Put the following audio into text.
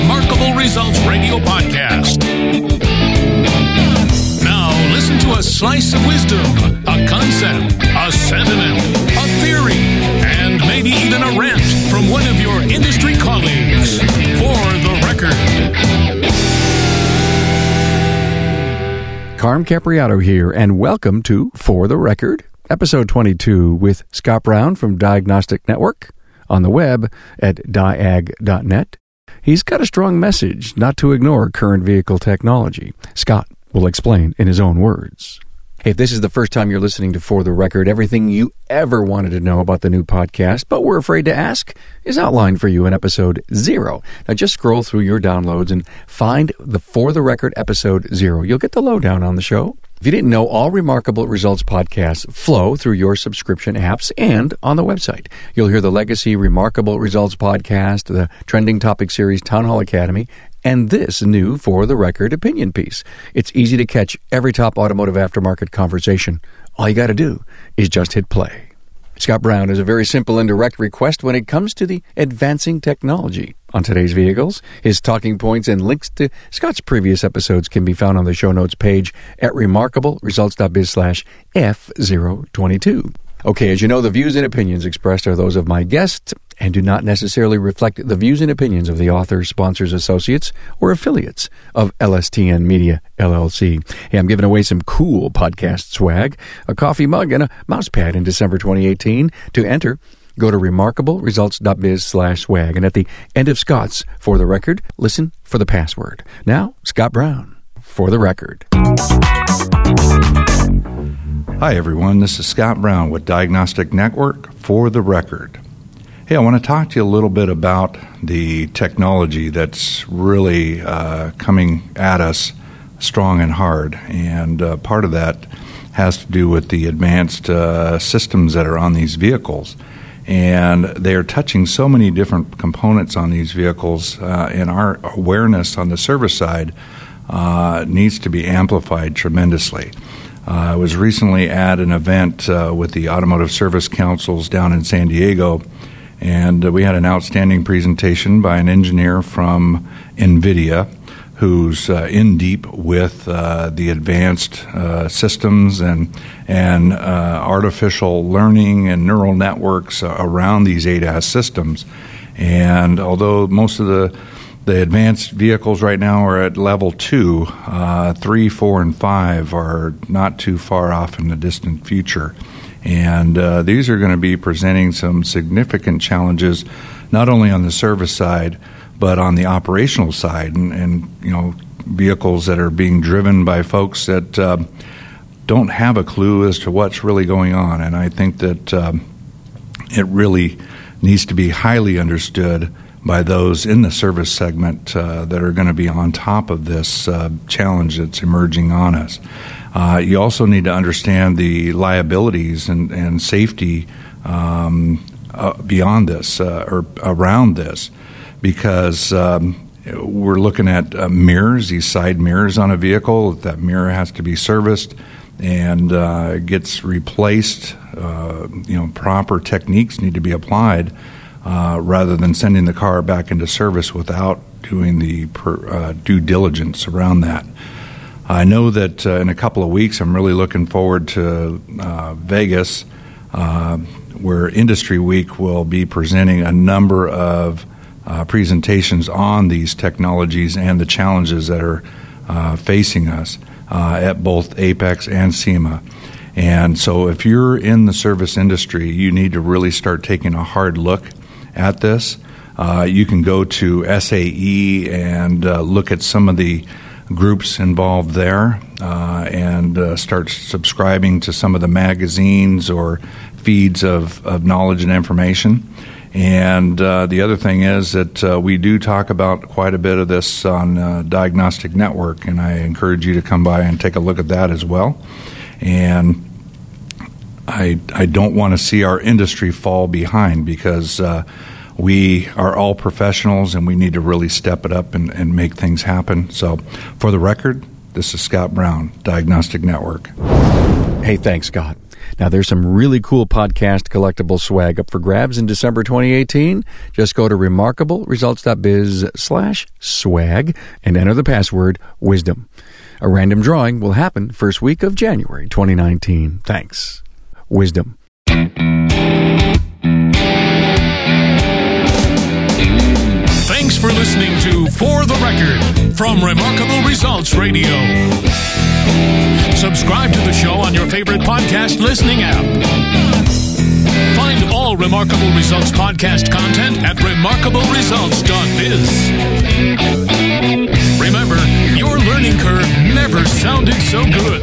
Remarkable Results Radio Podcast. Now, listen to a slice of wisdom, a concept, a sentiment, a theory, and maybe even a rant from one of your industry colleagues. For the record. Carm Capriotto here, and welcome to For the Record, episode 22 with Scott Brown from Diagnostic Network on the web at diag.net He's got a strong message not to ignore current vehicle technology. Scott will explain in his own words. Hey, if this is the first time you're listening to For the Record, everything you ever wanted to know about the new podcast, but were afraid to ask, is outlined for you in episode zero. Now just scroll through your downloads and find the For the Record episode zero. You'll get the lowdown on the show. If you didn't know, all Remarkable Results podcasts flow through your subscription apps and on the website. You'll hear the Legacy Remarkable Results podcast, the Trending Topic Series Town Hall Academy, and this new For the Record opinion piece. It's easy to catch every top automotive aftermarket conversation. All you got to do is just hit play. Scott Brown has a very simple and direct request when it comes to the advancing technology on today's vehicles. His talking points and links to Scott's previous episodes can be found on the show notes page at remarkableresults.biz slash F022. Okay, as you know, the views and opinions expressed are those of my guest and do not necessarily reflect the views and opinions of the author, sponsors, associates, or affiliates of LSTN Media LLC. Hey, I'm giving away some cool podcast swag, a coffee mug, and a mouse pad in December 2018. To enter, go to remarkableresults.biz slash swag. And at the end of Scott's, for the record, listen for the password. Now, Scott Brown, for the record. Hi, everyone. This is Scott Brown with Diagnostic Network for the record. Hey, I want to talk to you a little bit about the technology that's really uh, coming at us strong and hard. And uh, part of that has to do with the advanced uh, systems that are on these vehicles. And they are touching so many different components on these vehicles, uh, and our awareness on the service side uh, needs to be amplified tremendously. Uh, I was recently at an event with the Automotive Service Councils down in San Diego, and uh, we had an outstanding presentation by an engineer from NVIDIA who's uh, in deep with uh, the advanced uh, systems and, and artificial learning and neural networks around these ADAS systems. And although most of the the advanced vehicles right now are at level two. Uh, three, four, and five are not too far off in the distant future. And uh, these are going to be presenting some significant challenges, not only on the service side, but on the operational side. And, and you know, vehicles that are being driven by folks that uh, don't have a clue as to what's really going on. And I think that um, it really needs to be highly understood by those in the service segment uh, that are going to be on top of this uh, challenge that's emerging on us. Uh, you also need to understand the liabilities and, and safety um, uh, beyond this uh, or around this because um, we're looking at uh, mirrors, these side mirrors on a vehicle. That mirror has to be serviced and gets replaced. you know, proper techniques need to be applied uh, rather than sending the car back into service without doing the per, uh, due diligence around that. I know that uh, in a couple of weeks, I'm really looking forward to uh, Vegas, uh, where Industry Week will be presenting a number of presentations on these technologies and the challenges that are facing us at both AAPEX and SEMA. And so, if you're in the service industry, you need to really start taking a hard look at this. Uh, you can go to SAE and uh, look at some of the groups involved there uh, and uh, start subscribing to some of the magazines or feeds of, of knowledge and information. And uh, the other thing is that uh, we do talk about quite a bit of this on Diagnostic Network, and I encourage you to come by and take a look at that as well. And I, I don't want to see our industry fall behind because uh, we are all professionals and we need to really step it up and, and make things happen. So, for the record, this is Scott Brown, Diagnostic Network. Hey, thanks, Scott. Now, there's some really cool podcast collectible swag up for grabs in December 2018. Just go to remarkableresults.biz slash swag and enter the password wisdom. A random drawing will happen first week of January 2019. Thanks wisdom. Thanks for listening to For the Record from Remarkable Results Radio. Subscribe to the show on your favorite podcast listening app. Find all Remarkable Results podcast content at remarkableresults.biz. Remember, your learning curve never sounded so good.